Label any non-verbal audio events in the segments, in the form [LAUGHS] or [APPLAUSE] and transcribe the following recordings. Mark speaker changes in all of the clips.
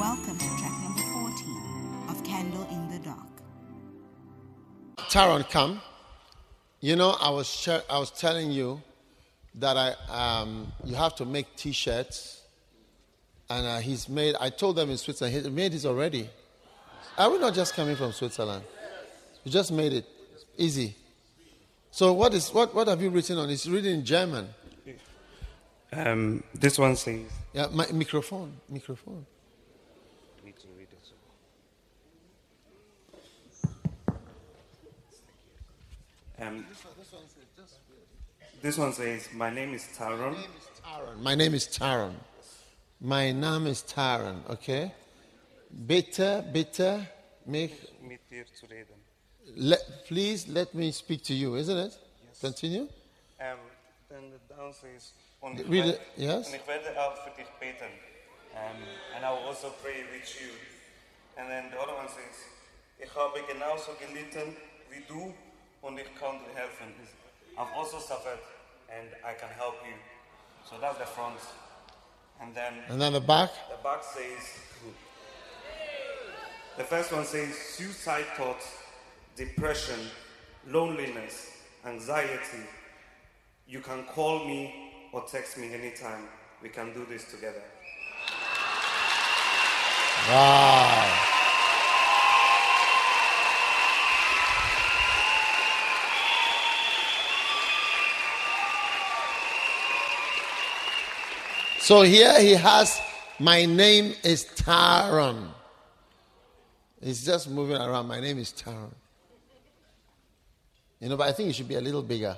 Speaker 1: Welcome to track number 14 of Candle in the Dark.
Speaker 2: Taron, come. You know, I was sh- I was telling you that I um, you have to make T-shirts, and uh, he's made. I told them in Switzerland he made this already. Are we not just coming from Switzerland? You just made it easy. So what is what what have you written on? It's written in German.
Speaker 3: Um, this one says.
Speaker 2: Yeah, my microphone, microphone.
Speaker 3: I need to read it. Um, this one says, "My name is Taron.
Speaker 2: My name is Taron. My name is Taron. Okay. Bitte, bitte, mich.
Speaker 3: Mit dir zu reden."
Speaker 2: Let, please let me speak to you, isn't it? Continue.
Speaker 3: Um, then the down says, "Und ich,
Speaker 2: Read
Speaker 3: werde,
Speaker 2: yes.
Speaker 3: und ich werde auch für dich beten." Um, and I will also pray with you. And then the other one says, "Ich habe genauso gelitten wie du und ich kann dir helfen." I've also suffered and I can help you. So that's the front. And then
Speaker 2: And then the back.
Speaker 3: The back says, the first one says suicide thoughts, depression, loneliness, anxiety. You can call me or text me anytime. We can do this together.
Speaker 2: Wow. So here he has, my name is Taron. He's just moving around. My name is Taron. You know, but I think it should be a little bigger.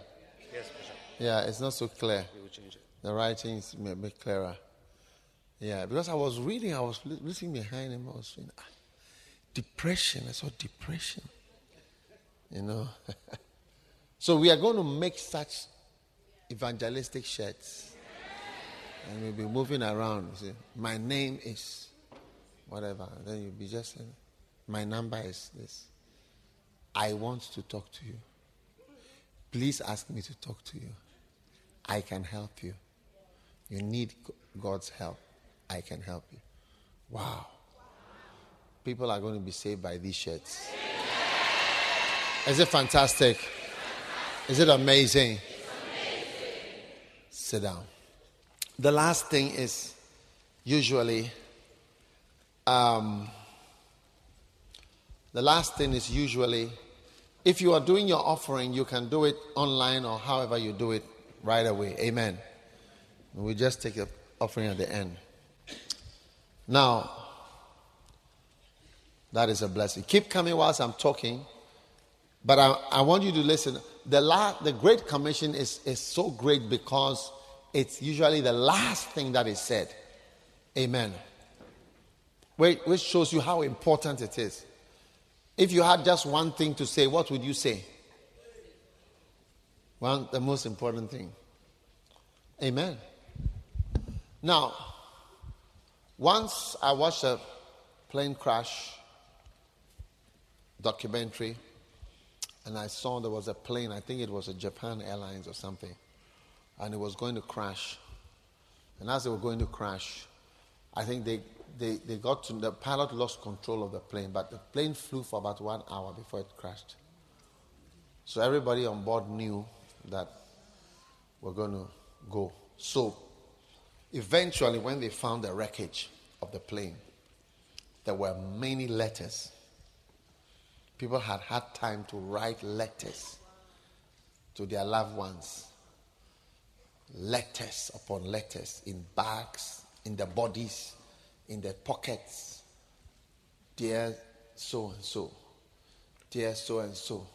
Speaker 3: Yes, Bishop.
Speaker 2: Yeah, it's not so clear.
Speaker 3: We will change it.
Speaker 2: The writing is a bit clearer. Yeah, because I was reading, I was li- listening behind him, I was saying, ah, depression. I saw depression. You know. [LAUGHS] so we are going to make such evangelistic shirts. And we'll be moving around. You see, my name is whatever. Then you'll be just saying, my number is this. I want to talk to you. Please ask me to talk to you. I can help you. You need God's help. I can help you. Wow. People are going to be saved by these shirts. Is it fantastic? Is it amazing? Sit down. The last thing is usually, um, the last thing is usually, if you are doing your offering, you can do it online or however you do it right away. Amen. We just take the offering at the end. Now, that is a blessing. Keep coming whilst I'm talking, but I, I want you to listen. The, la- the Great Commission is, is so great because it's usually the last thing that is said. Amen. Which shows you how important it is. If you had just one thing to say, what would you say? One, the most important thing. Amen. Now, once I watched a plane crash documentary, and I saw there was a plane, I think it was a Japan Airlines or something, and it was going to crash. And as they were going to crash, I think they, they, they got to, the pilot lost control of the plane, but the plane flew for about one hour before it crashed. So everybody on board knew that we're going to go. So eventually, when they found the wreckage of the plane, there were many letters. People had had time to write letters to their loved ones. Letters upon letters in bags, in the bodies, in their pockets. Dear so and so, dear so and so,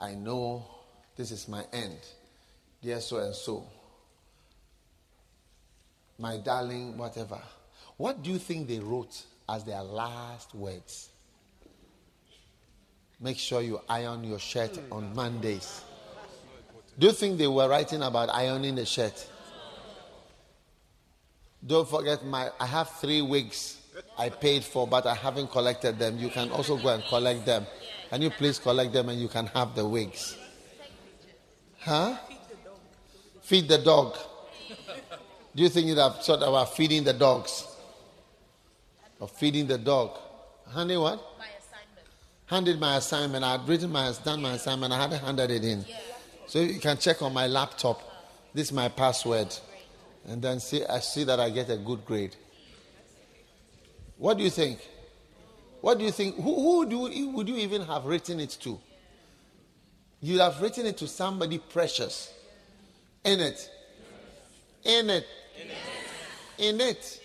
Speaker 2: I know this is my end. Dear so and so, my darling, whatever. What do you think they wrote as their last words? Make sure you iron your shirt on Mondays. Do you think they were writing about ironing the shirt? Don't forget my I have three wigs I paid for, but I haven't collected them. You can also go and collect them. Can you please collect them and you can have the wigs? Huh? Feed the dog. Do you think you have thought about feeding the dogs? of feeding the dog. Honey, what?
Speaker 4: My assignment.
Speaker 2: Handed my assignment. I had written my done my assignment. I hadn't handed it in. So you can check on my laptop. This is my password. And then see I see that I get a good grade. What do you think? What do you think? Who, who would, you, would you even have written it to? You'd have written it to somebody precious. In it. In it. In it.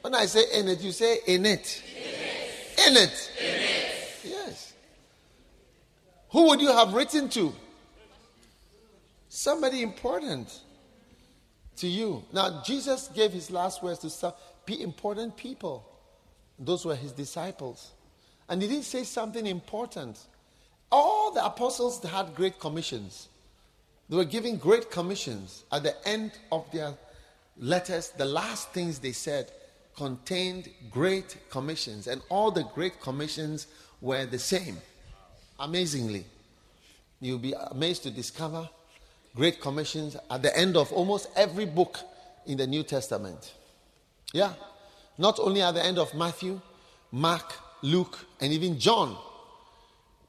Speaker 2: When I say in it, you say in it. In it. Yes. Who would you have written to? Somebody important to you. Now, Jesus gave his last words to some be important people. Those were his disciples. And he didn't say something important. All the apostles had great commissions. They were giving great commissions. At the end of their letters, the last things they said contained great commissions. And all the great commissions were the same. Amazingly. You'll be amazed to discover great commissions at the end of almost every book in the New Testament. Yeah. Not only at the end of Matthew, Mark, Luke, and even John.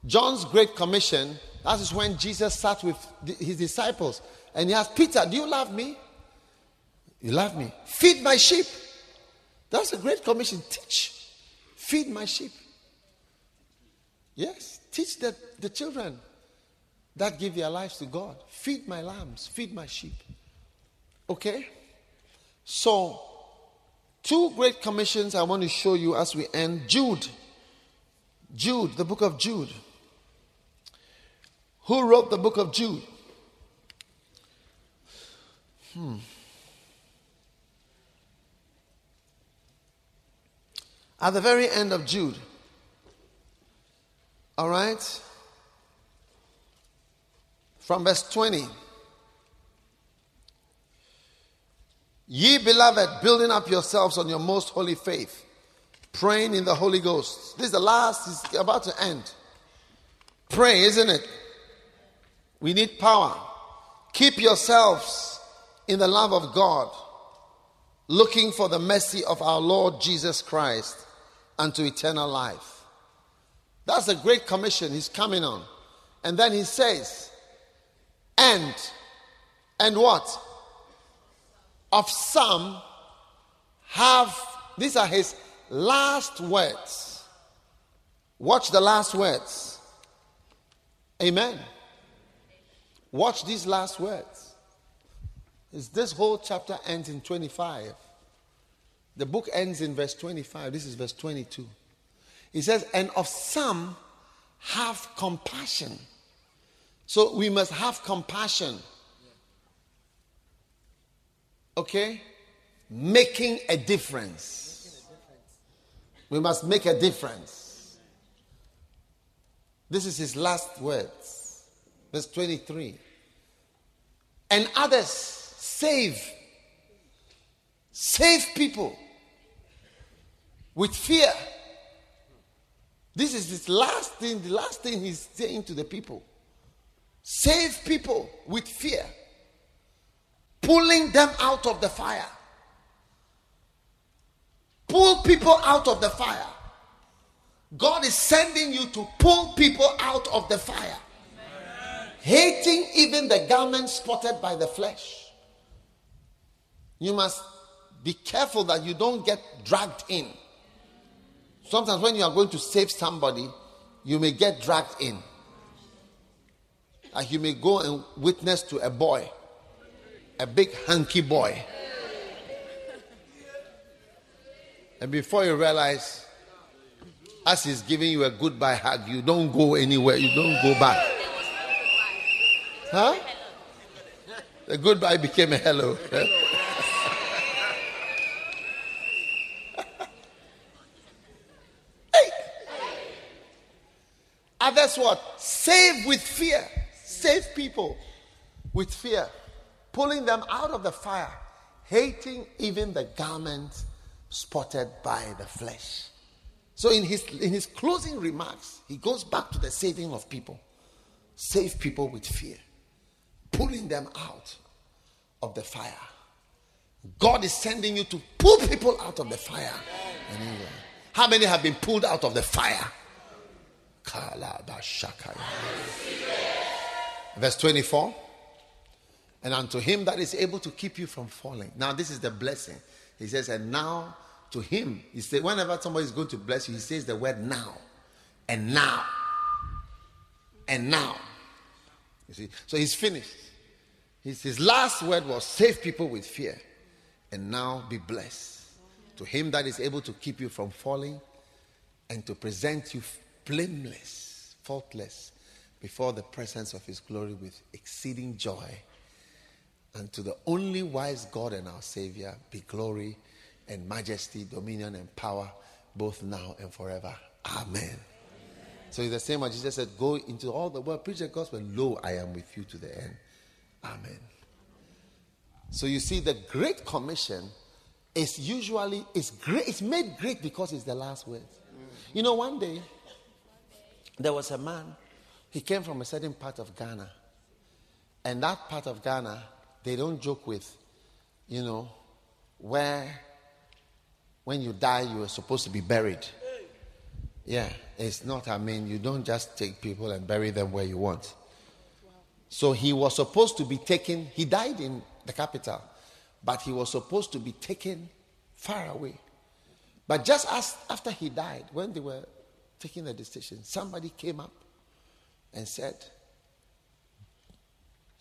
Speaker 2: John's Great Commission, that is when Jesus sat with his disciples and he asked, Peter, do you love me? You love me. Feed my sheep. That's a great commission. Teach. Feed my sheep. Yes. Teach the, the children that give their lives to God. Feed my lambs. Feed my sheep. Okay? So, two great commissions I want to show you as we end. Jude. Jude, the book of Jude. Who wrote the book of Jude? Hmm. At the very end of Jude. All right? From verse 20. Ye beloved, building up yourselves on your most holy faith, praying in the Holy Ghost. This is the last, is about to end. Pray, isn't it? We need power. Keep yourselves in the love of God, looking for the mercy of our Lord Jesus Christ unto eternal life. That's a great commission he's coming on. And then he says, and, and what? Of some have, these are his last words. Watch the last words. Amen. Watch these last words. Is this whole chapter ends in 25. The book ends in verse 25. This is verse 22. He says, And of some have compassion. So we must have compassion. Okay? Making a difference. We must make a difference. This is his last words verse 23. And others save. Save people with fear. This is his last thing, the last thing he's saying to the people. Save people with fear, pulling them out of the fire. Pull people out of the fire. God is sending you to pull people out of the fire hating even the garment spotted by the flesh. You must be careful that you don't get dragged in. Sometimes when you are going to save somebody, you may get dragged in. Like you may go and witness to a boy, a big hunky boy. And before you realize, as he's giving you a goodbye hug, you don't go anywhere, you don't go back. Huh? The goodbye became a hello. [LAUGHS] hey. Others what? Save with fear. Save people with fear. Pulling them out of the fire. Hating even the garment spotted by the flesh. So in his in his closing remarks, he goes back to the saving of people. Save people with fear pulling them out of the fire. God is sending you to pull people out of the fire How many have been pulled out of the fire? Verse 24. And unto him that is able to keep you from falling. Now, this is the blessing. He says, and now to him, he said, whenever somebody is going to bless you, he says the word now. And now. And now. You see, so he's finished. His, his last word was save people with fear. And now be blessed. To him that is able to keep you from falling and to present you blameless, faultless, before the presence of his glory with exceeding joy. And to the only wise God and our Savior be glory and majesty, dominion and power, both now and forever. Amen. So it's the same as Jesus said, Go into all the world, preach the gospel. Lo, I am with you to the end. Amen. So you see, the Great Commission is usually it's great. It's made great because it's the last word. You know, one day there was a man. He came from a certain part of Ghana, and that part of Ghana they don't joke with. You know, where when you die you are supposed to be buried. Yeah, it's not. I mean, you don't just take people and bury them where you want. So he was supposed to be taken, he died in the capital, but he was supposed to be taken far away. But just as after he died, when they were taking the decision, somebody came up and said,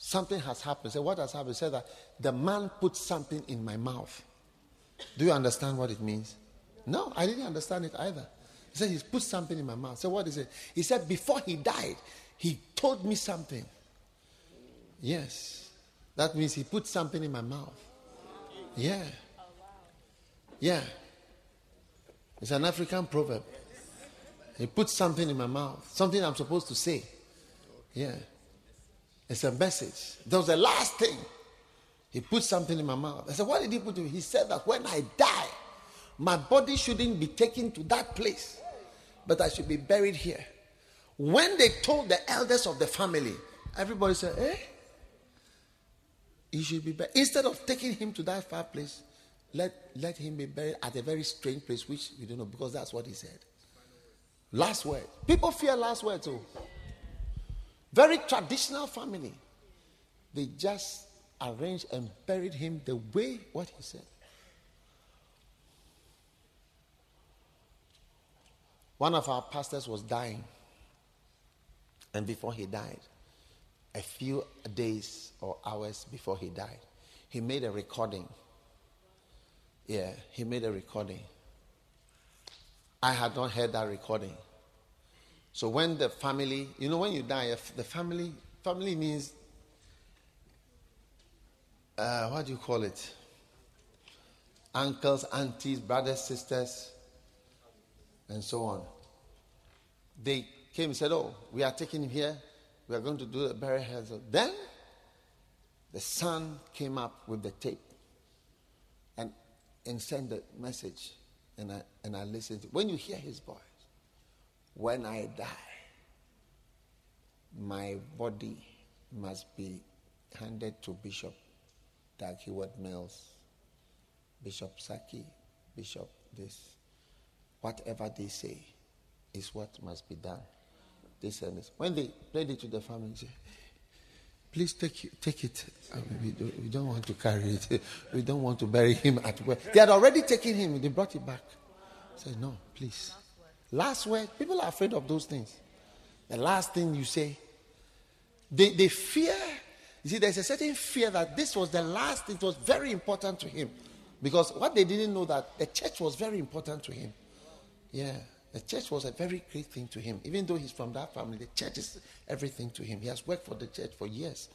Speaker 2: Something has happened. Said, What has happened? He said that the man put something in my mouth. Do you understand what it means? No, I didn't understand it either. He said, He's put something in my mouth. So, what is it? He said, Before he died, he told me something. Yes. That means he put something in my mouth. Yeah. Yeah. It's an African proverb. He put something in my mouth, something I'm supposed to say. Yeah. It's a message. That was the last thing. He put something in my mouth. I said, What did he put in? He said that when I die, my body shouldn't be taken to that place, but I should be buried here. When they told the elders of the family, everybody said, Eh? He should be buried. Instead of taking him to that far place, let, let him be buried at a very strange place, which we don't know because that's what he said. Last word. People fear last word too. Very traditional family. They just arranged and buried him the way what he said. One of our pastors was dying. And before he died, a few days or hours before he died, he made a recording. Yeah, he made a recording. I had not heard that recording. So when the family, you know, when you die, the family, family means, uh, what do you call it? Uncles, aunties, brothers, sisters, and so on. They came and said, "Oh, we are taking him here. We are going to do the burial." Then, the son came up with the tape and and sent the message, and I and I listened. When you hear his voice, when I die, my body must be handed to Bishop Dag Heward-Mills, Bishop Saki, Bishop this. Whatever they say is what must be done. This and this. When they played it to the family, [LAUGHS] please take it. Take it. We, don't, we don't want to carry it. [LAUGHS] We don't want to bury him at where they had already taken him. They brought it back. Said, no, please. Last word. People are afraid of those things. The last thing you say, they, they fear. You see, there's a certain fear that this was the last. It was very important to him, because what they didn't know that the church was very important to him. Yeah, the church was a very great thing to him. Even though he's from that family, the church is everything to him. He has worked for the church for years.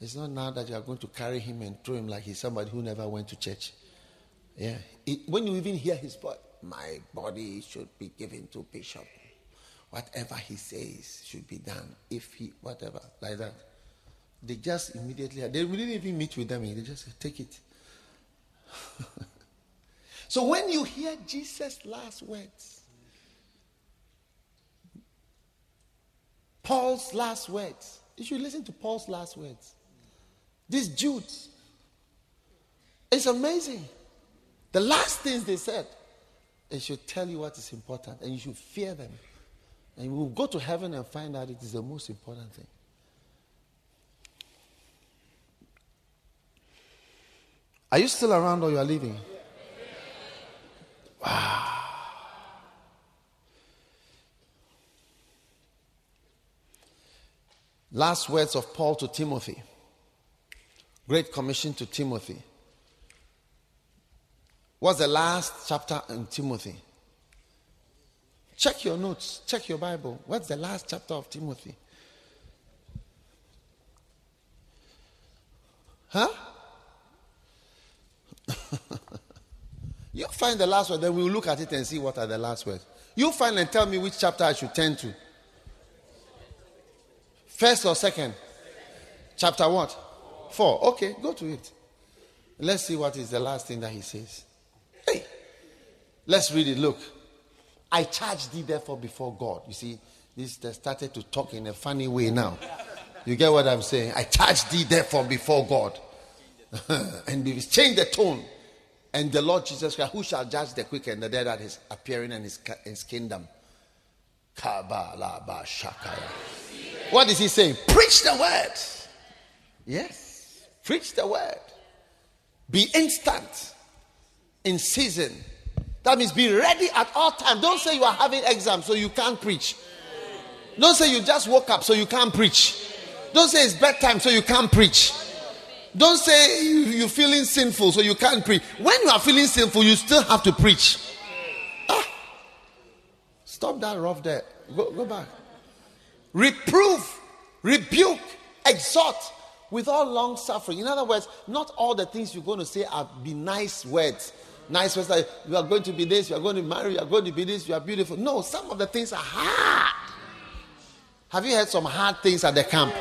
Speaker 2: It's not now that you are going to carry him and throw him like he's somebody who never went to church. Yeah. It, when you even hear his voice, my body should be given to Bishop. Whatever he says should be done. If he, whatever, like that. They just immediately, they didn't even meet with them. They just say, take it. [LAUGHS] so when you hear Jesus' last words, Paul's last words, you should listen to Paul's last words. These Jews, it's amazing. The last things they said it should tell you what is important, and you should fear them. And you will go to heaven and find out it is the most important thing. Are you still around or you are leaving? Wow. Last words of Paul to Timothy. Great commission to Timothy. What's the last chapter in Timothy? Check your notes, check your Bible. What's the last chapter of Timothy? Huh? [LAUGHS] you find the last word, then we'll look at it and see what are the last words. You find and tell me which chapter I should turn to. First or second? Chapter what? Four. Okay, go to it. Let's see what is the last thing that he says. Let's read it. Look. I charge thee therefore before God. You see, this started to talk in a funny way now. You get what I'm saying? I charge thee therefore before God. [LAUGHS] and they changed the tone. And the Lord Jesus Christ, who shall judge the quick and the dead at his appearing in his, his kingdom. What is he saying? Preach the word. Yes. Preach the word. Be instant in season. That means be ready at all times. Don't say you are having exams so you can't preach. Don't say you just woke up so you can't preach. Don't say it's bedtime so you can't preach. Don't say you, you're feeling sinful so you can't preach. When you are feeling sinful, you still have to preach. Ah. Stop that rough there. Go, go back. Reprove, rebuke, exhort with all long suffering. In other words, not all the things you're going to say are be nice words. Nice like you are going to be this, you are going to marry, you are going to be this, you are beautiful. No, some of the things are hard. Have you heard some hard things at the camp?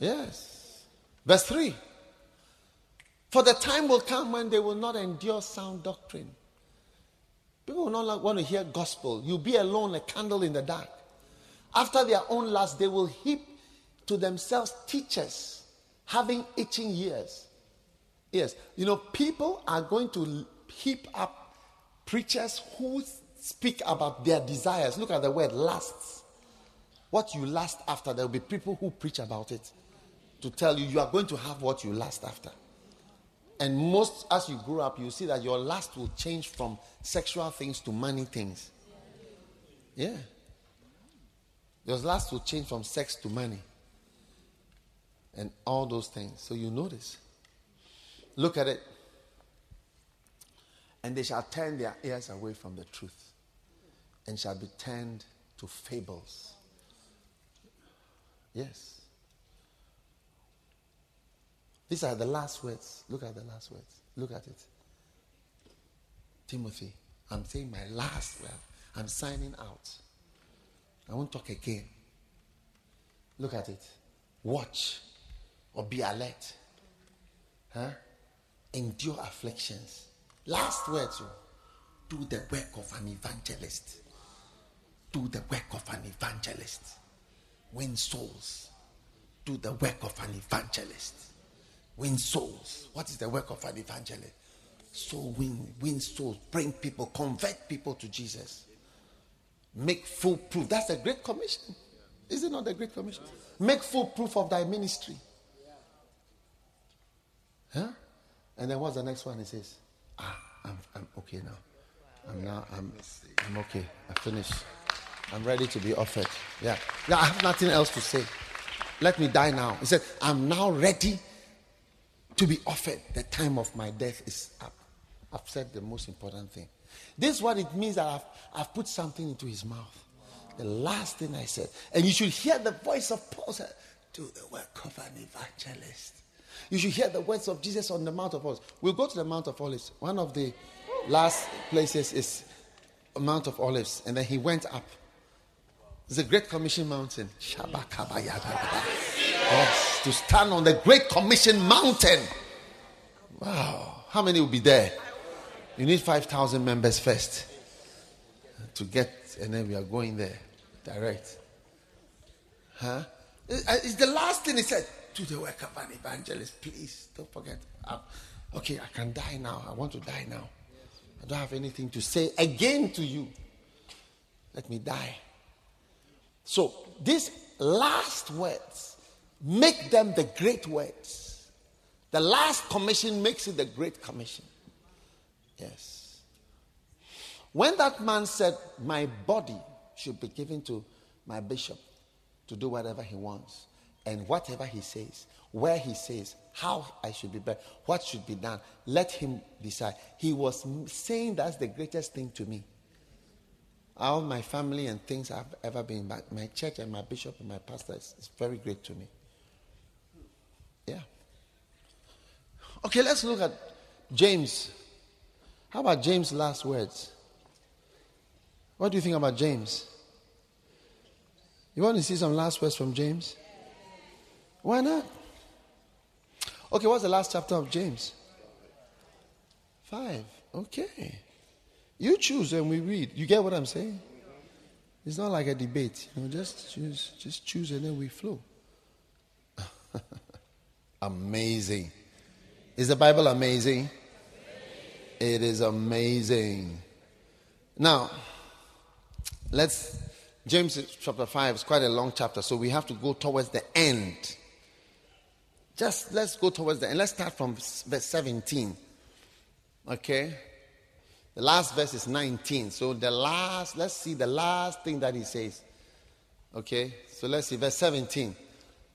Speaker 2: Yes. Verse 3 For the time will come when they will not endure sound doctrine. People will not want to hear gospel. You'll be alone, a candle in the dark. After their own lust, they will heap to themselves teachers having itching ears. Yes, you know, people are going to heap up preachers who speak about their desires. Look at the word lusts. What you lust after, there will be people who preach about it to tell you you are going to have what you lust after. And most, as you grow up, you see that your lust will change from sexual things to money things. Yeah. Your lust will change from sex to money. And all those things. So you notice. Look at it. And they shall turn their ears away from the truth and shall be turned to fables. Yes. These are the last words. Look at the last words. Look at it. Timothy, I'm saying my last word. I'm signing out. I won't talk again. Look at it. Watch or be alert. Huh? Endure afflictions. Last words. Oh. Do the work of an evangelist. Do the work of an evangelist. Win souls. Do the work of an evangelist win souls. What is the work of an evangelist? So win, win souls, bring people, convert people to Jesus. Make full proof. That's a great commission. Is it not a great commission? Make full proof of thy ministry. Huh? And then what's the next one? He says, Ah, I'm, I'm okay now. I'm now I'm I'm okay. I finished. I'm ready to be offered. Yeah. Yeah, I have nothing else to say. Let me die now. He said, I'm now ready to be offered. The time of my death is up. I've said the most important thing. This is what it means that I've, I've put something into his mouth. The last thing I said. And you should hear the voice of Paul say, Do the work of an evangelist. You should hear the words of Jesus on the Mount of Olives. We'll go to the Mount of Olives. One of the last places is Mount of Olives. And then he went up. It's great commission mountain. Yes, to stand on the Great Commission mountain. Wow. How many will be there? You need 5,000 members first to get, and then we are going there direct. Huh? It's the last thing he said. Do the work of an evangelist, please. Don't forget. I'm, okay, I can die now. I want to die now. I don't have anything to say again to you. Let me die. So, these last words make them the great words. The last commission makes it the great commission. Yes. When that man said, My body should be given to my bishop to do whatever he wants, and whatever he says, where he says, how I should be what should be done, let him decide. He was saying that's the greatest thing to me. All my family and things I've ever been back, my church and my bishop and my pastor is, is very great to me. Yeah. Okay, let's look at James. How about James' last words? What do you think about James? You want to see some last words from James? Why not? Okay, what's the last chapter of James? Five. Okay. You choose and we read. You get what I'm saying? It's not like a debate. You know, just choose, just choose and then we flow. [LAUGHS] amazing. Is the Bible amazing? It is amazing. Now, let's James chapter 5 is quite a long chapter, so we have to go towards the end. Just let's go towards the end. Let's start from verse 17. Okay? The last verse is 19. So the last, let's see the last thing that he says. Okay? So let's see verse 17.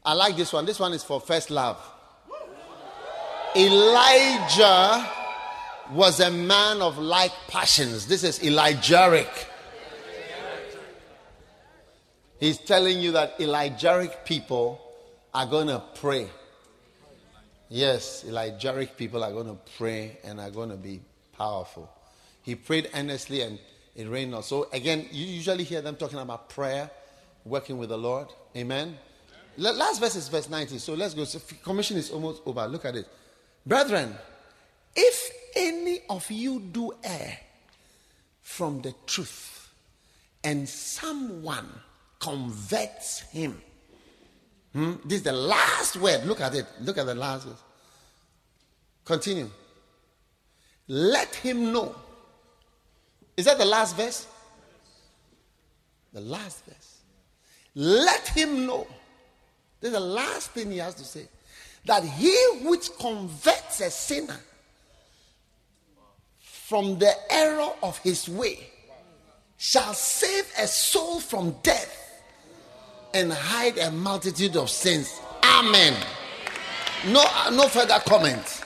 Speaker 2: I like this one. This one is for first love. Elijah was a man of like passions. This is Elijahric. He's telling you that Elijahric people are going to pray. Yes, Elijahric people are going to pray and are going to be powerful. He prayed earnestly and it rained not. So, again, you usually hear them talking about prayer, working with the Lord. Amen. Last verse is verse 19. So let's go. So commission is almost over. Look at it. Brethren, if any of you do err from the truth and someone converts him. Hmm? This is the last word. Look at it. Look at the last word. Continue. Let him know. Is that the last verse? The last verse. Let him know. This is the last thing he has to say. That he which converts a sinner from the error of his way shall save a soul from death and hide a multitude of sins. Amen. No, no further comment.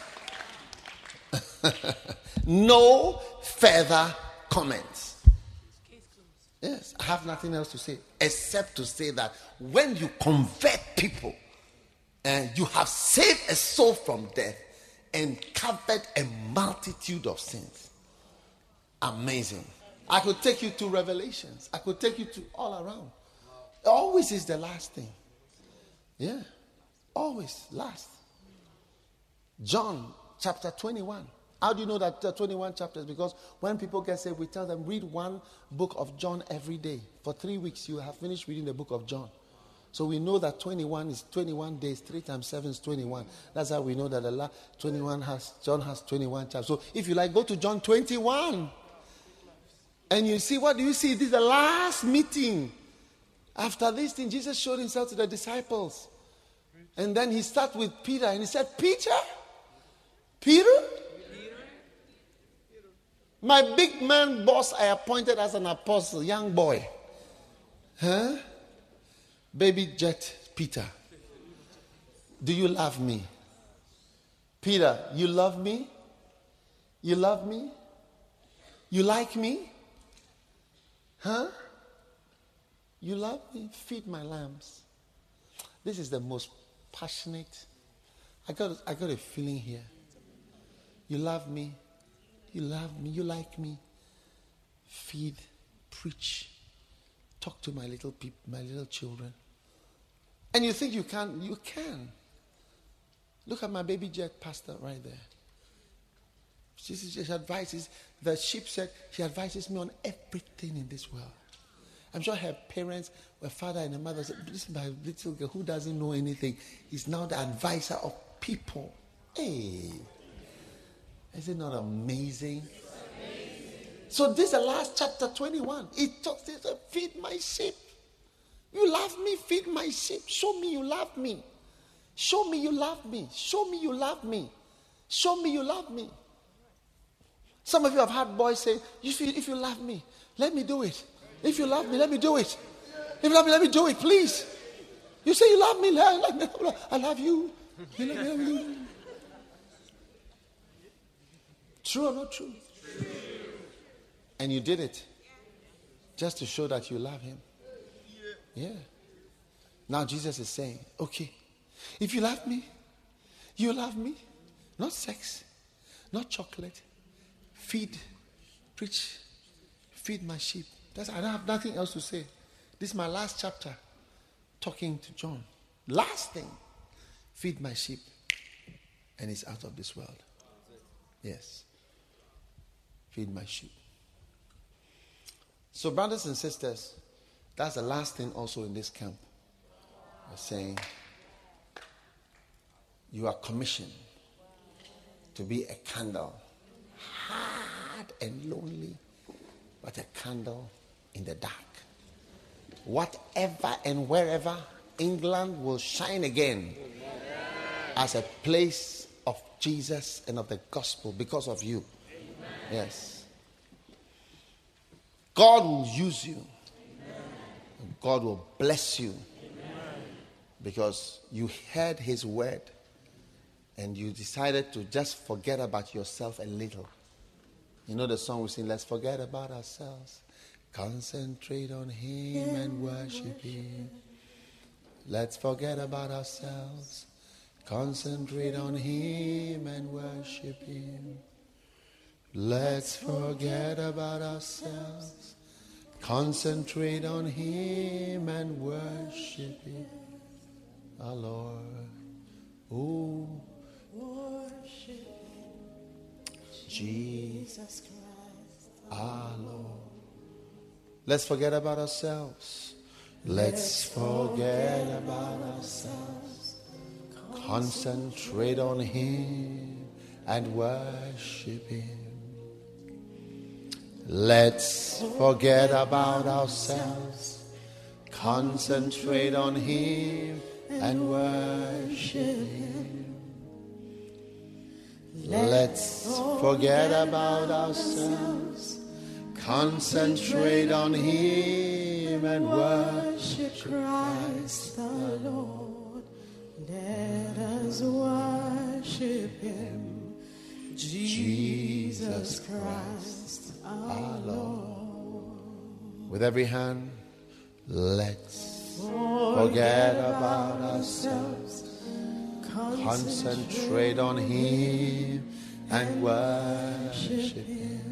Speaker 2: [LAUGHS] no further comments. Yes, I have nothing else to say except to say that when you convert people and you have saved a soul from death and covered a multitude of sins. Amazing. I could take you to Revelations, I could take you to all around. Always is the last thing. Yeah. Always last. John chapter 21. How do you know that uh, 21 chapters? Because when people get saved, we tell them read one book of John every day. For three weeks, you have finished reading the book of John. So we know that 21 is 21 days. Three times seven is 21. That's how we know that the last 21 has John has 21 chapters. So if you like, go to John 21, and you see what do you see? This is the last meeting after this thing, Jesus showed himself to the disciples. And then he started with Peter and he said, Peter? Peter? My big man boss I appointed as an apostle, young boy. Huh? Baby jet Peter. Do you love me? Peter, you love me? You love me? You like me? Huh? You love me? Feed my lambs. This is the most passionate. I got, I got a feeling here. You love me. You love me. You like me. Feed, preach, talk to my little people, my little children. And you think you can? You can. Look at my baby jet pastor right there. She, she advises, the sheep said, she advises me on everything in this world. I'm sure her parents, her father and her mother said, is my little girl who doesn't know anything. He's now the advisor of people. Hey. Is it not amazing? So this is the last chapter 21. It talks, it says, feed my sheep. You love me, feed my sheep. Show me you love me. Show me you love me. Show me you love me. Show me you love me. Some of you have had boys say, if you, if you love me, let me do it. If you love me, let me do it. If you love me, let me do it, please. You say you love me, love me. I love you. You love me, love. True or not true? And you did it just to show that you love him. Yeah. Now Jesus is saying, okay, if you love me, you love me. Not sex, not chocolate. Feed, preach, feed my sheep. That's, I don't have nothing else to say. This is my last chapter talking to John. Last thing, feed my sheep. And it's out of this world. Yes. Feed my sheep. So, brothers and sisters, that's the last thing also in this camp. We're saying you are commissioned to be a candle, hard and lonely, but a candle in the dark. Whatever and wherever, England will shine again as a place of Jesus and of the gospel because of you. Yes. God will use you. God will bless you because you heard his word and you decided to just forget about yourself a little. You know the song we sing, Let's Forget About Ourselves. Concentrate on Him and worship Him. Let's forget about ourselves. Concentrate on Him and worship Him. Let's forget about ourselves. Concentrate on Him and worship Him. Our Lord. Oh, worship Jesus Christ, our Lord. Let's forget about ourselves. Let's forget about ourselves. Concentrate on Him and worship Him. Let's forget about ourselves. Concentrate on Him and worship Him. Let's forget about ourselves. Concentrate on Him and worship Christ the Lord.
Speaker 4: Let us worship Him, Jesus Christ our Lord.
Speaker 2: With every hand, let's forget about ourselves. Concentrate on Him and worship Him.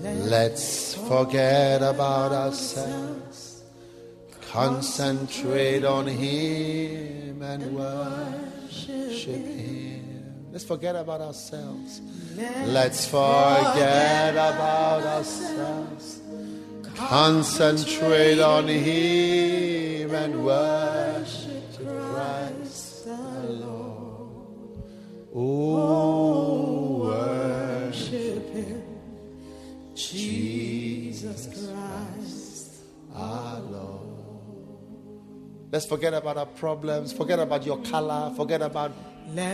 Speaker 2: Let's forget about ourselves. Concentrate on Him and worship Him. Let's forget about ourselves. Let's forget about ourselves. Concentrate on Him and worship Christ the Lord. Oh, worship Jesus Christ our Lord. Let's forget about our problems. Forget about your color. Forget about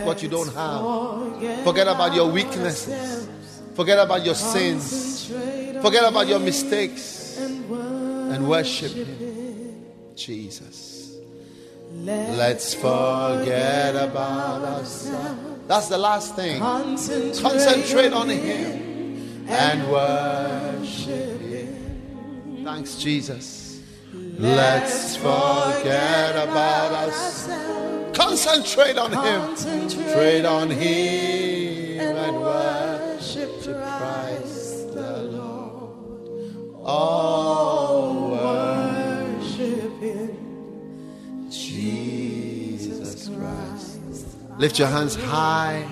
Speaker 2: what you don't have. Forget about your weaknesses. Forget about your sins. Forget about your mistakes. And worship Him. Jesus. Let's forget about ourselves. That's the last thing. Concentrate on Him and worship Him. Thanks, Jesus. Let's forget about ourselves. Concentrate on Him. Trade on Him and worship Christ the Lord. Oh, worship Him. Jesus Christ. Lift your hands high.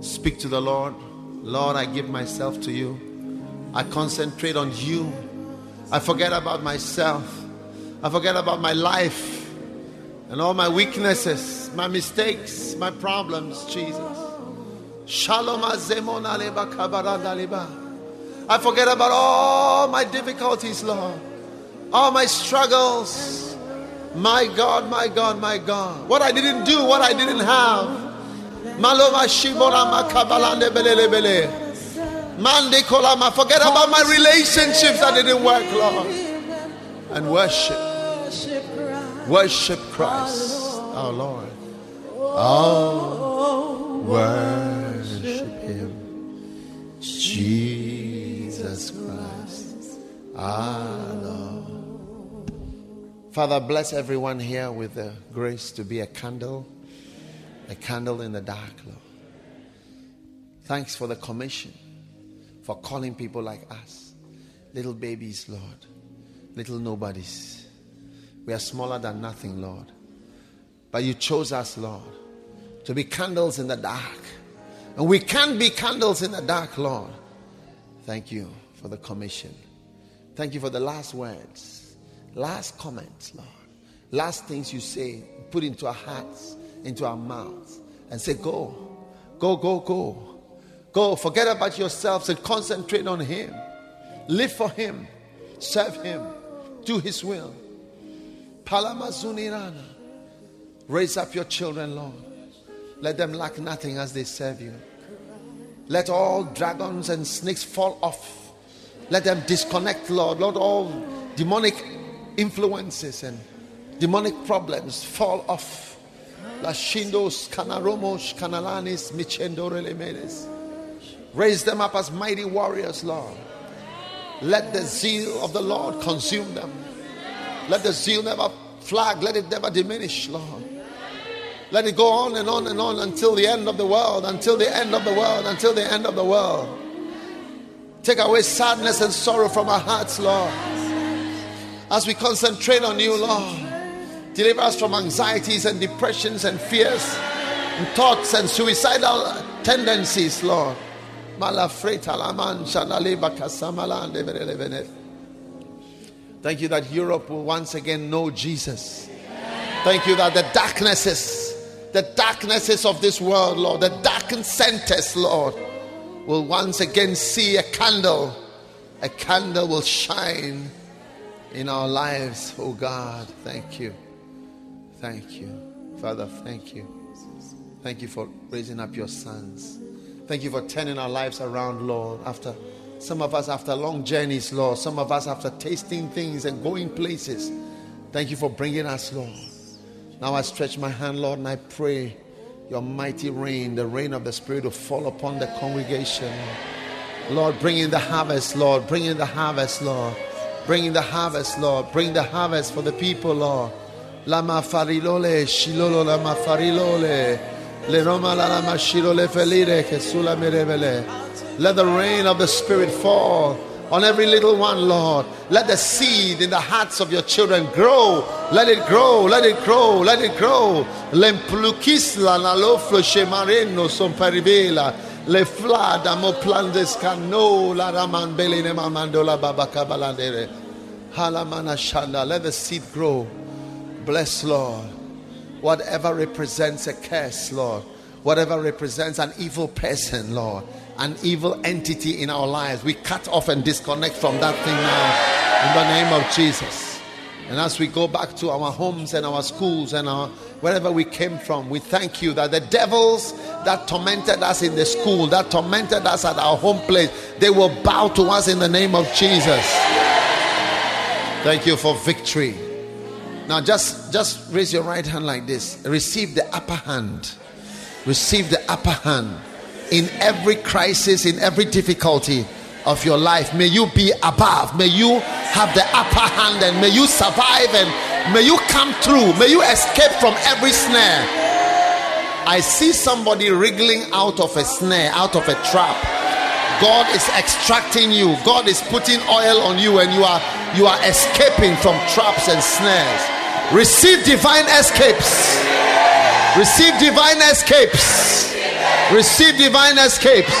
Speaker 2: Speak to the Lord. Lord, I give myself to you. I concentrate on you. I forget about myself. I forget about my life and all my weaknesses, my mistakes, my problems, Jesus. Shalom azemon aleba kabaranda leba. I forget about all my difficulties, Lord. All my struggles. My God, my God, my God. What I didn't do, what I didn't have. Maloma shibora makabalande belele bele. Kolama. Forget about my relationships that didn't work, Lord. And worship.
Speaker 4: Worship Christ,
Speaker 2: our Lord. Oh, worship Him, Jesus Christ, our Lord. Father, bless everyone here with the grace to be a candle, a candle in the dark, Lord. Thanks for the commission, for calling people like us, little babies, Lord, little nobodies. We are smaller than nothing, Lord. But you chose us, Lord, to be candles in the dark. And we can be candles in the dark, Lord. Thank you for the commission. Thank you for the last words, last comments, Lord. Last things you say, put into our hearts, into our mouths, and say, Go, go, go, go. Go, forget about yourselves and concentrate on Him. Live for Him, serve Him, do His will. Palamazunirana. Raise up your children, Lord. Let them lack nothing as they serve you. Let all dragons and snakes fall off. Let them disconnect, Lord. Lord, all demonic influences and demonic problems fall off. Lashindos, michendorelemedes. Raise them up as mighty warriors, Lord. Let the zeal of the Lord consume them. Let the zeal never flag, let it never diminish, Lord. Let it go on and on and on until the end of the world, until the end of the world, until the end of the world. Take away sadness and sorrow from our hearts, Lord. As we concentrate on you, Lord. Deliver us from anxieties and depressions and fears and thoughts and suicidal tendencies, Lord. Thank you that Europe will once again know Jesus. Thank you that the darknesses, the darknesses of this world, Lord, the darkened centers, Lord, will once again see a candle. A candle will shine in our lives, oh God. Thank you. Thank you. Father, thank you. Thank you for raising up your sons. Thank you for turning our lives around, Lord, after some of us after long journeys, Lord. Some of us after tasting things and going places. Thank you for bringing us, Lord. Now I stretch my hand, Lord, and I pray your mighty rain, the rain of the Spirit, to fall upon the congregation. Lord, bring in the harvest, Lord. Bring in the harvest, Lord. Bring in the harvest, Lord. Bring the harvest for the people, Lord. Lama farilole, shilolo lama farilole. Le roma la lama shilole felire, che sulla merevele. Let the rain of the Spirit fall on every little one, Lord. Let the seed in the hearts of your children grow. Let it grow, let it grow, let it grow. L'emplukisla na loflo shemareno son perivela. Le flada mo plandes cano la raman beline mamando la babaka balandere. Halamana shanda. Let the seed grow. Bless, Lord. Whatever represents a curse, Lord. Whatever represents an evil person, Lord an evil entity in our lives. We cut off and disconnect from that thing now in the name of Jesus. And as we go back to our homes and our schools and our wherever we came from, we thank you that the devils that tormented us in the school, that tormented us at our home place, they will bow to us in the name of Jesus. Thank you for victory. Now just just raise your right hand like this. Receive the upper hand. Receive the upper hand in every crisis, in every difficulty of your life. May you be above. May you have the upper hand and may you survive and may you come through. May you escape from every snare. I see somebody wriggling out of a snare, out of a trap. God is extracting you. God is putting oil on you and you are you are escaping from traps and snares. Receive divine escapes. Receive divine escapes. Receive divine escapes.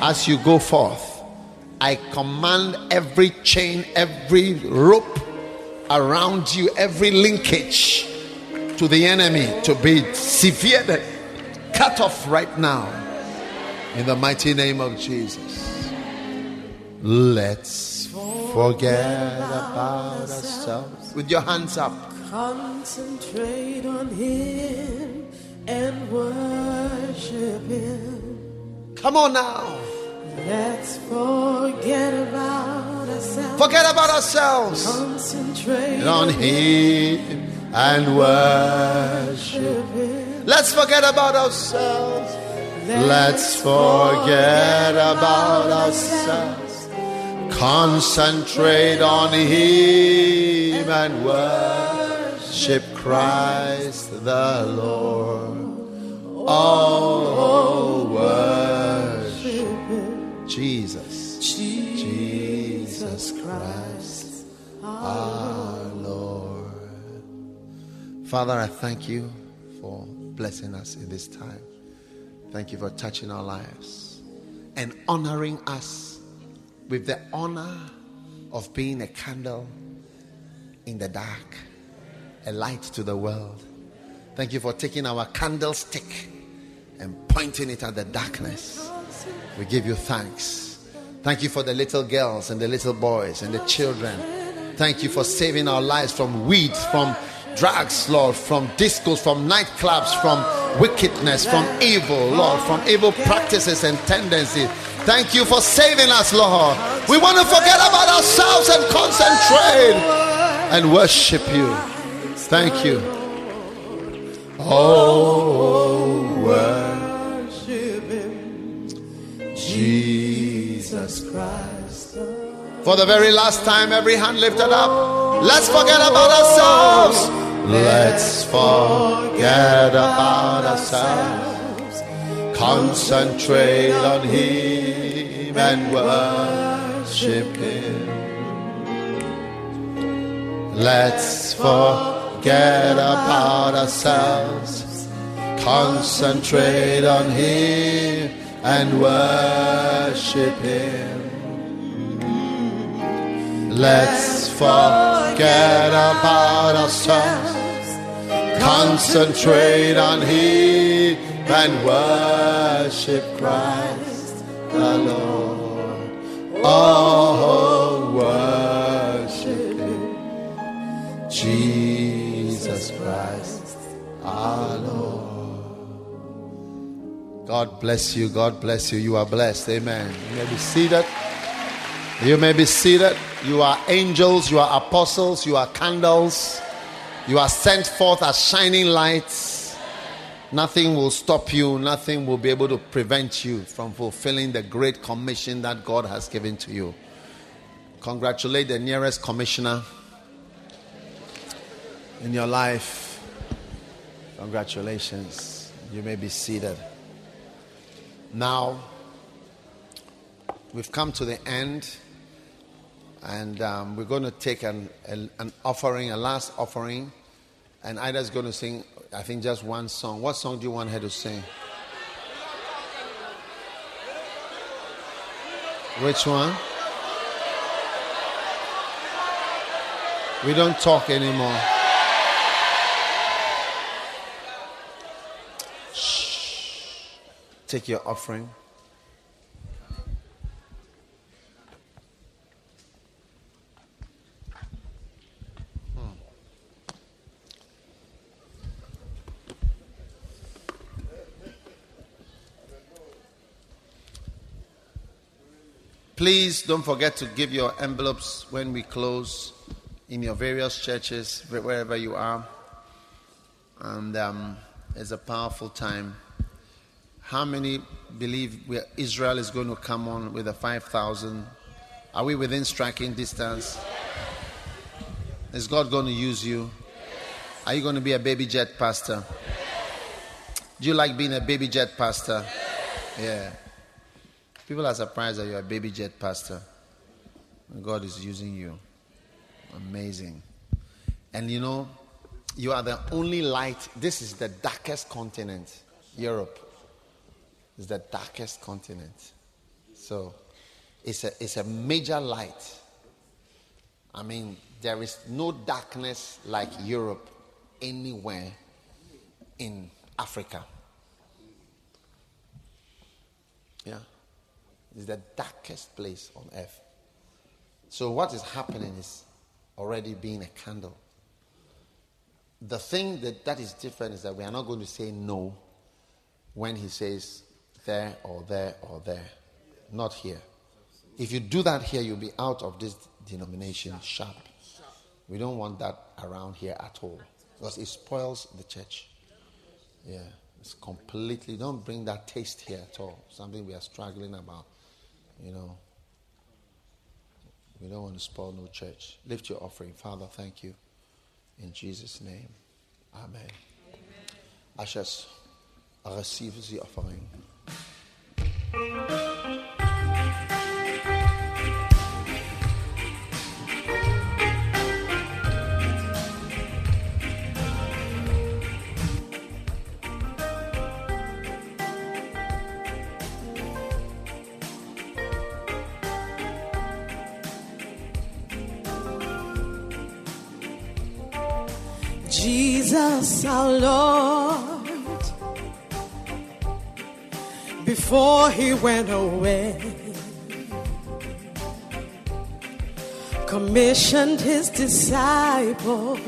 Speaker 2: as you go forth. I command every chain, every rope around you, every linkage to the enemy to be severed, cut off right now In the mighty name of Jesus. Let's forget about ourselves. With your hands up.
Speaker 4: Concentrate on Him and worship Him.
Speaker 2: Come on now.
Speaker 4: Let's forget about ourselves.
Speaker 2: Forget about ourselves.
Speaker 4: Concentrate
Speaker 2: On Him and worship.
Speaker 4: Him.
Speaker 2: Let's forget about ourselves. Let's forget about ourselves. Concentrate on Him and worship Christ the Lord. Oh, worship Jesus, Jesus Christ, our Lord. Father, I thank you for blessing us in this time. Thank you for touching our lives and honoring us with the honor of being a candle in the dark, a light to the world. Thank you for taking our candlestick and pointing it at the darkness. We give you thanks. Thank you for the little girls and the little boys and the children. Thank you for saving our lives from weeds, from drugs, Lord, from discos, from nightclubs, from wickedness, from evil, Lord, from evil practices and tendencies. Thank you for saving us, Lord. We want to forget about ourselves and concentrate and worship you. Thank you. Oh, worship him, Jesus
Speaker 4: Christ.
Speaker 2: For the very last time, every hand lifted up. Let's forget about ourselves. Let's forget about ourselves. Concentrate on Him and worship Him. Let's forget about ourselves. Concentrate on Him and worship Him. Let's forget about ourselves. Concentrate on Him and worship Christ the Lord. Oh, worship. Jesus Christ our Lord. God bless you. God bless you. You are blessed. Amen. You may be seated. You may be seated. You are angels, you are apostles, you are candles. You are sent forth as shining lights. Nothing will stop you, nothing will be able to prevent you from fulfilling the great commission that God has given to you. Congratulate the nearest commissioner in your life. Congratulations. You may be seated. Now, we've come to the end and um, we're going to take an, an, an, offering, a last offering, and Ida's going to sing, I think, just one song. What song do you want her to sing? Which one? We don't talk anymore. Shh. Take your offering. Please don't forget to give your envelopes when we close in your various churches, wherever you are. And um, it's a powerful time. How many believe Israel is going to come on with a 5,000? Are we within striking distance? Is God going to use you? Are you going to be a baby jet pastor? Do you like being a baby jet pastor? Yeah. People are surprised that you're a baby jet pastor. God is using you. Amazing. And you know, you are the only light. This is the darkest continent. Europe is the darkest continent. So it's a, it's a major light. I mean, there is no darkness like Europe anywhere in Africa. Yeah. It's the darkest place on earth. So, what is happening is already being a candle. The thing that, that is different is that we are not going to say no when he says there or there or there. Not here. If you do that here, you'll be out of this denomination sharp. We don't want that around here at all because it spoils the church. Yeah, it's completely, don't bring that taste here at all. Something we are struggling about, you know. We don't want to spoil no church. Lift your offering. Father, thank you. In Jesus' name. Amen. Amen. Ushers, receive the offering.
Speaker 4: Lord, before he went away, commissioned his disciples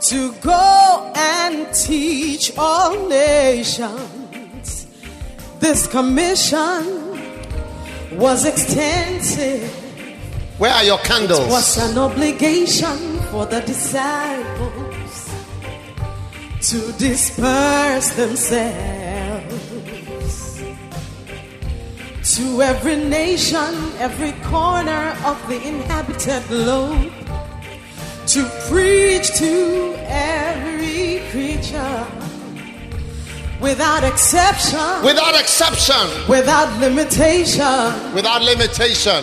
Speaker 4: to go and teach all nations. This commission was extensive.
Speaker 2: Where are your candles?
Speaker 4: was an obligation for the disciples to disperse themselves to every nation, every corner of the inhabited globe, to preach to every creature without exception,
Speaker 2: Without exception,
Speaker 4: without limitation.
Speaker 2: without limitation.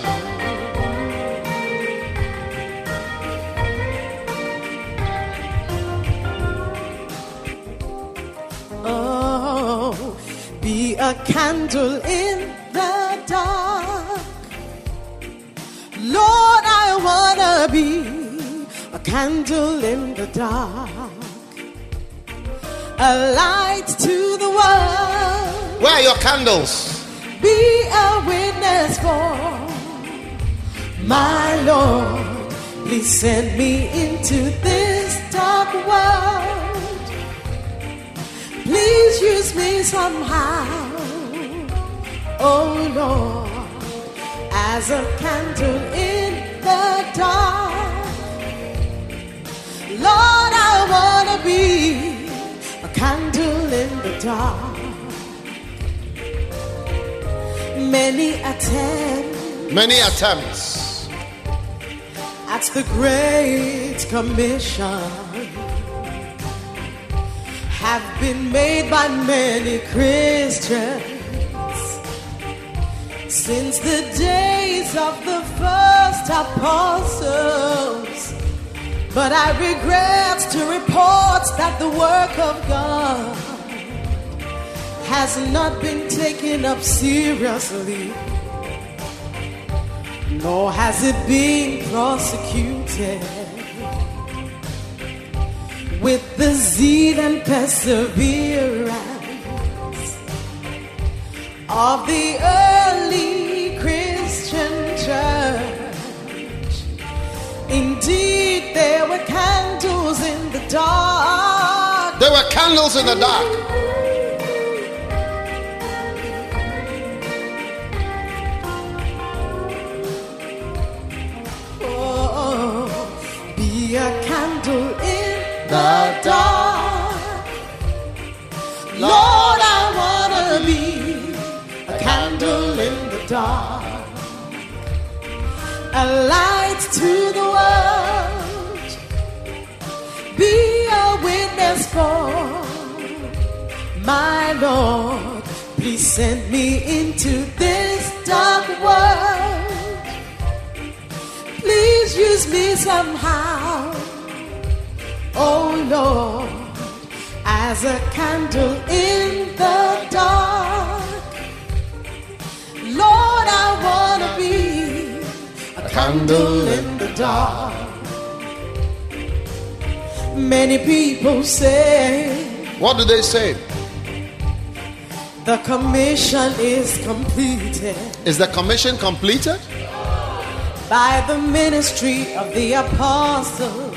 Speaker 4: Be a candle in the dark. Lord, I wanna be a candle in the dark. A light to the world.
Speaker 2: Where are your candles?
Speaker 4: Be a witness for my Lord. Please send me into this dark world. Please use me somehow, oh Lord, as a candle in the dark. Lord, I wanna be a candle in the dark. Many attempt
Speaker 2: Many attempts.
Speaker 4: at the Great Commission have been made by many Christians since the days of the first apostles. But I regret to report that the work of God has not been taken up seriously nor has it been prosecuted with the zeal and perseverance of the early Christian church. Indeed, there were candles in the dark.
Speaker 2: There were candles in the dark.
Speaker 4: Oh, be a candle in the dark, a light to the world. Be a witness for my Lord. Please send me into this dark world. Please use me somehow, oh Lord, as a candle in the dark. Lord, I wanna be a candle in the dark. Many people say
Speaker 2: What do they say?
Speaker 4: The commission is completed
Speaker 2: Is the commission completed?
Speaker 4: by the ministry of the apostles.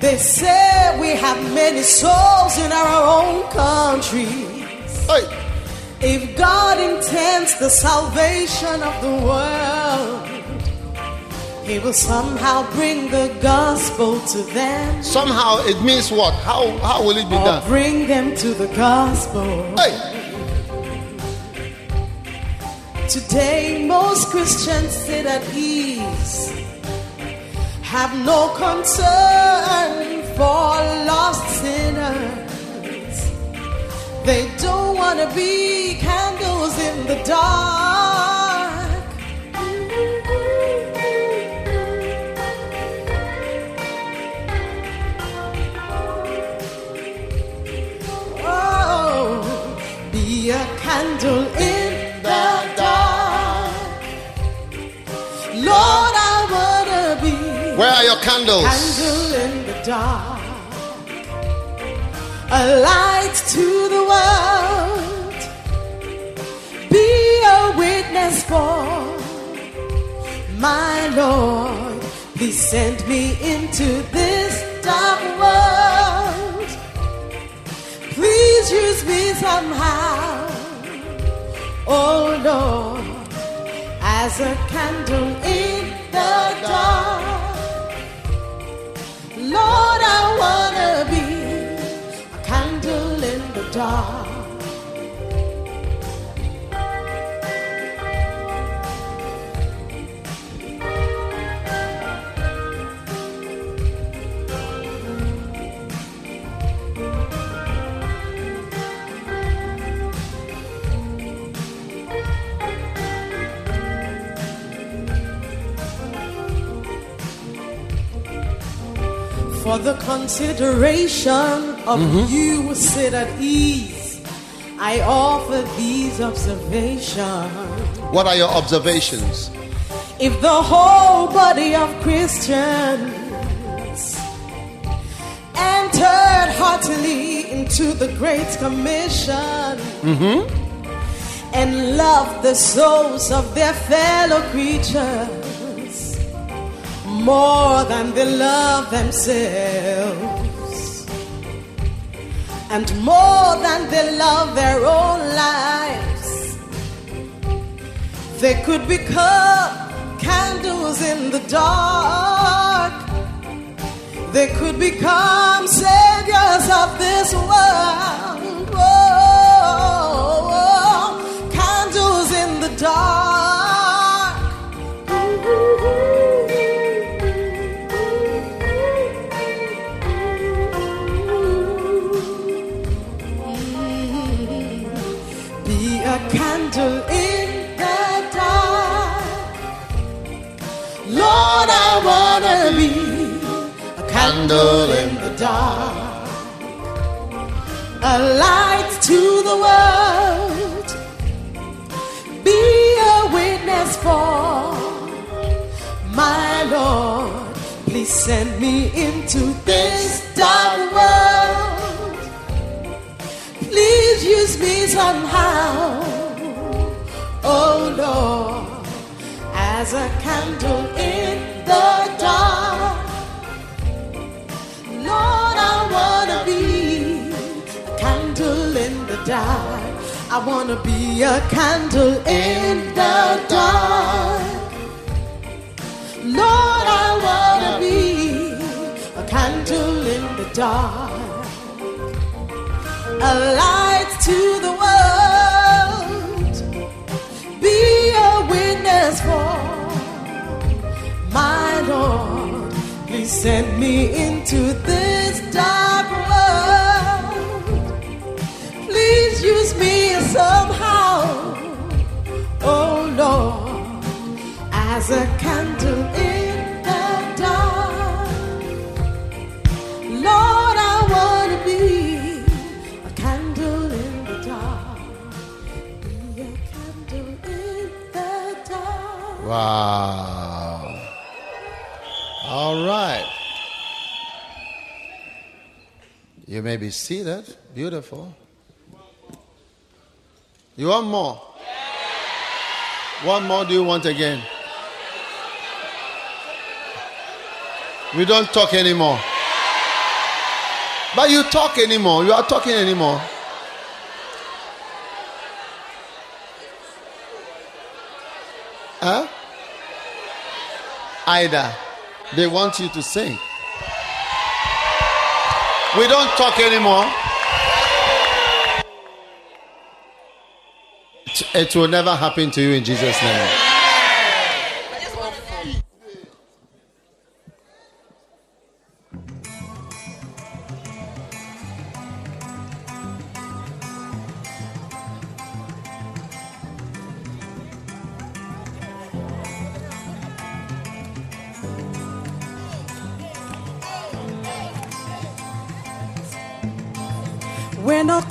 Speaker 4: They say we have many souls in our own country.
Speaker 2: Hey,
Speaker 4: If God intends the salvation of the world, He will somehow bring the gospel to them
Speaker 2: somehow it means what? How how will it be
Speaker 4: or
Speaker 2: done?
Speaker 4: bring them to the gospel.
Speaker 2: Hey,
Speaker 4: Today, most Christians sit at ease, have no concern for lost sinners. They don't want to be candles in the dark. Oh, be a candle in the dark. Lord, I wanna be
Speaker 2: where are your candles?
Speaker 4: candle in the dark, a light to the world. Be a witness for my Lord. Please send me into this dark world. Please use me somehow, oh Lord, as a candle in the dark. Lord, I wanna in For the consideration of mm-hmm. you who sit at ease, I offer these observations.
Speaker 2: What are your observations?
Speaker 4: If the whole body of Christians entered heartily into the Great Commission mm-hmm. and loved the souls of their fellow creatures more than they love themselves and more than they love their own lives they could become candles in the dark. They could become saviors of this world. Oh, candles in the dark. Candle in the dark, a light to the world. Be a witness for my Lord. Please send me into this dark world. Please use me somehow, oh Lord, as a candle in the dark. Lord, I wanna be a candle in the dark. I wanna be a candle in the dark. Lord, I wanna be a candle in the dark a light to the world. Be a witness for my Lord. Please send me into this dark world. Please use me somehow, oh Lord, as a candle in the dark. Lord, I wanna be a candle in the dark. Be a candle in the dark.
Speaker 2: Wow. All right. You may be seated. Beautiful. You want more? What more do you want again? We don't talk anymore. But you talk anymore. You are talking anymore. Huh? Either they want you to sing. We don't talk anymore. It will never happen to you in Jesus' name.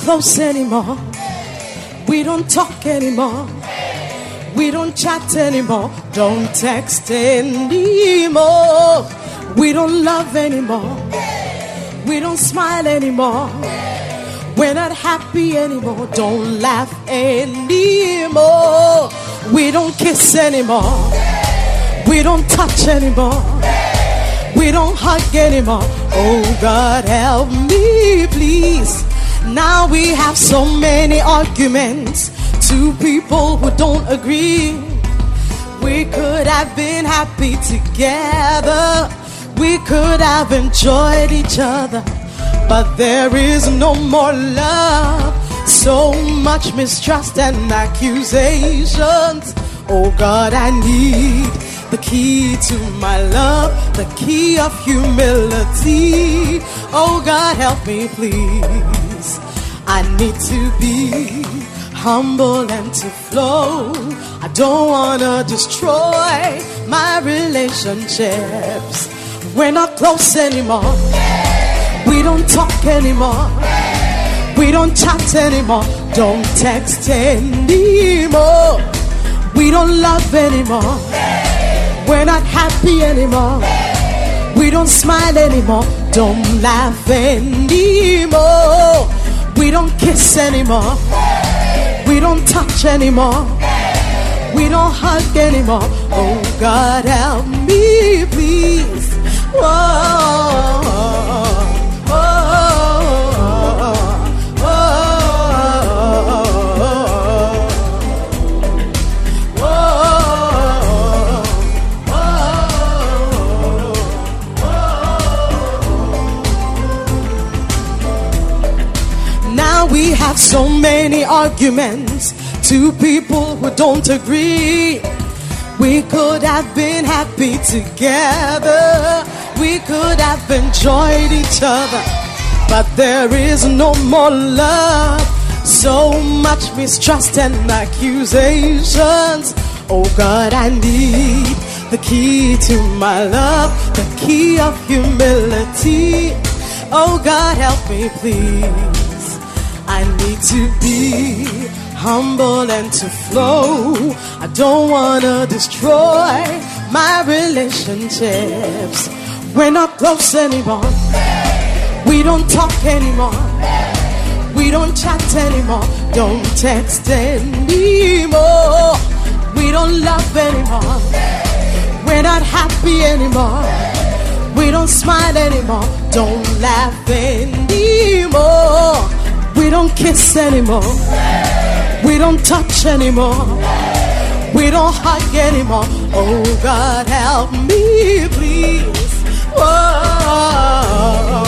Speaker 4: Close anymore. We don't talk anymore. We don't chat anymore. Don't text anymore. We don't love anymore. We don't smile anymore. We're not happy anymore. Don't laugh anymore. We don't kiss anymore. We don't touch anymore. We don't hug anymore. Oh God, help me, please. Now we have so many arguments. Two people who don't agree. We could have been happy together. We could have enjoyed each other. But there is no more love. So much mistrust and accusations. Oh God, I need the key to my love, the key of humility. Oh God, help me, please. I need to be humble and to flow. I don't want to destroy my relationships. We're not close anymore. We don't talk anymore. We don't chat anymore. Don't text anymore. We don't love anymore. We're not happy anymore. We don't smile anymore. Don't laugh anymore. We don't kiss anymore. We don't touch anymore. We don't hug anymore. Oh God, help me, please. Whoa, so many arguments. Two people who don't agree. We could have been happy together. We could have enjoyed each other. But there is no more love. So much mistrust and accusations. Oh God, I need the key to my love, the key of humility. Oh God, help me, please. Need to be humble and to flow. I don't want to destroy my relationships. We're not close anymore. We don't talk anymore. We don't chat anymore. Don't text anymore. We don't love anymore. We're not happy anymore. We don't smile anymore. Don't laugh anymore. We don't kiss anymore. We don't touch anymore. We don't hug anymore. Oh God, help me, please. Whoa,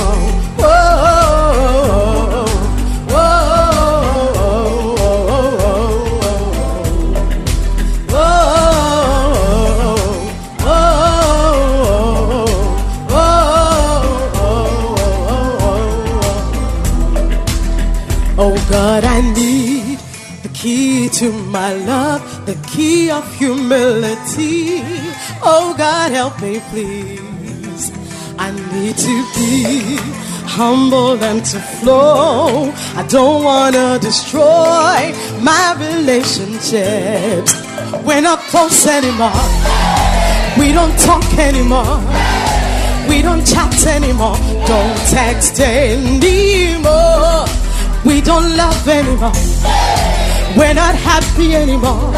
Speaker 4: God, I need the key to my love, the key of humility. Oh God, help me, please. I need to be humble and to flow. I don't want to destroy my relationships. We're not close anymore. We don't talk anymore. We don't chat anymore. Don't text anymore. We don't love anymore. We're not happy anymore.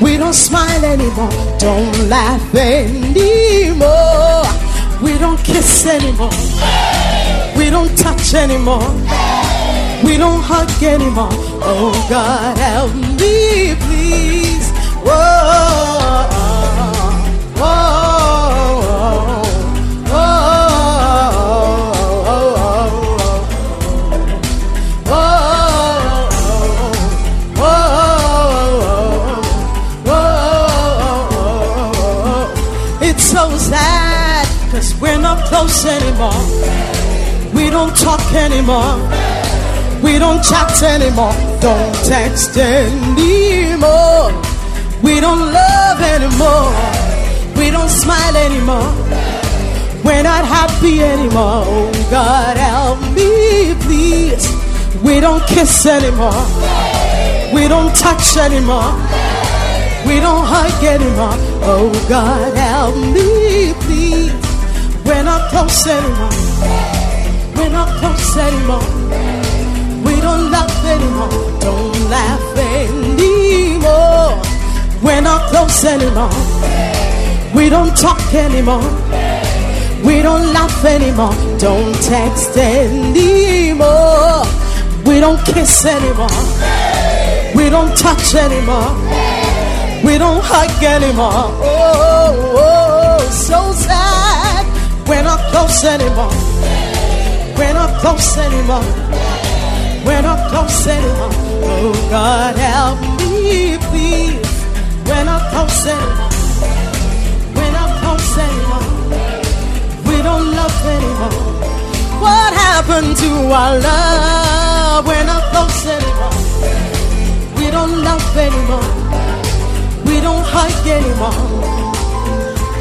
Speaker 4: We don't smile anymore. Don't laugh anymore. We don't kiss anymore. We don't touch anymore. We don't hug anymore. Oh God, help me, please. Whoa, anymore. We don't talk anymore. We don't chat anymore. Don't text anymore. We don't love anymore. We don't smile anymore. We're not happy anymore. Oh God, help me, please. We don't kiss anymore. We don't touch anymore. We don't hug anymore. Oh God, help me, please. We're not close anymore. We're not close anymore. We don't laugh anymore. Don't laugh anymore. We're not close anymore. We don't talk anymore. We don't laugh anymore. Don't text anymore. We don't kiss anymore. We don't touch anymore. We don't hug anymore. Oh, oh, oh so sad. We're not close anymore. We're not close anymore. We're not close anymore. Oh God, help me, please. We're not close anymore. We're not close anymore. We don't love anymore. What happened to our love? We're not close anymore. We don't love anymore. We don't hug anymore.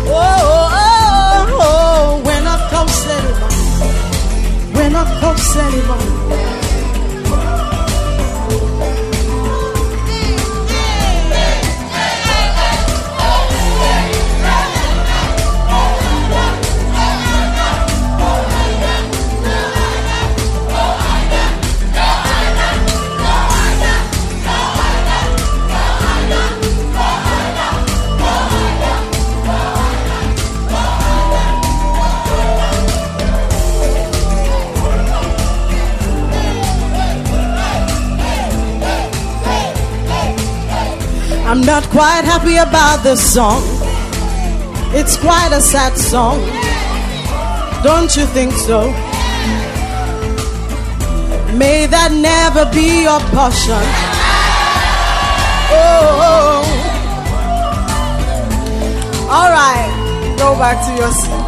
Speaker 4: Oh, We're I'm not quite happy about this song. It's quite a sad song. Don't you think so? May that never be your portion. Oh. All right. Go back to your seats.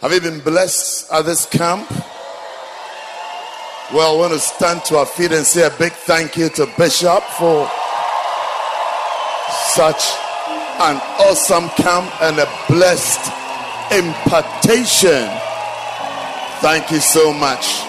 Speaker 2: Have you been blessed at this camp? Well, I want to stand to our feet and say a big thank you to Bishop for such an awesome camp and a blessed impartation. Thank you so much.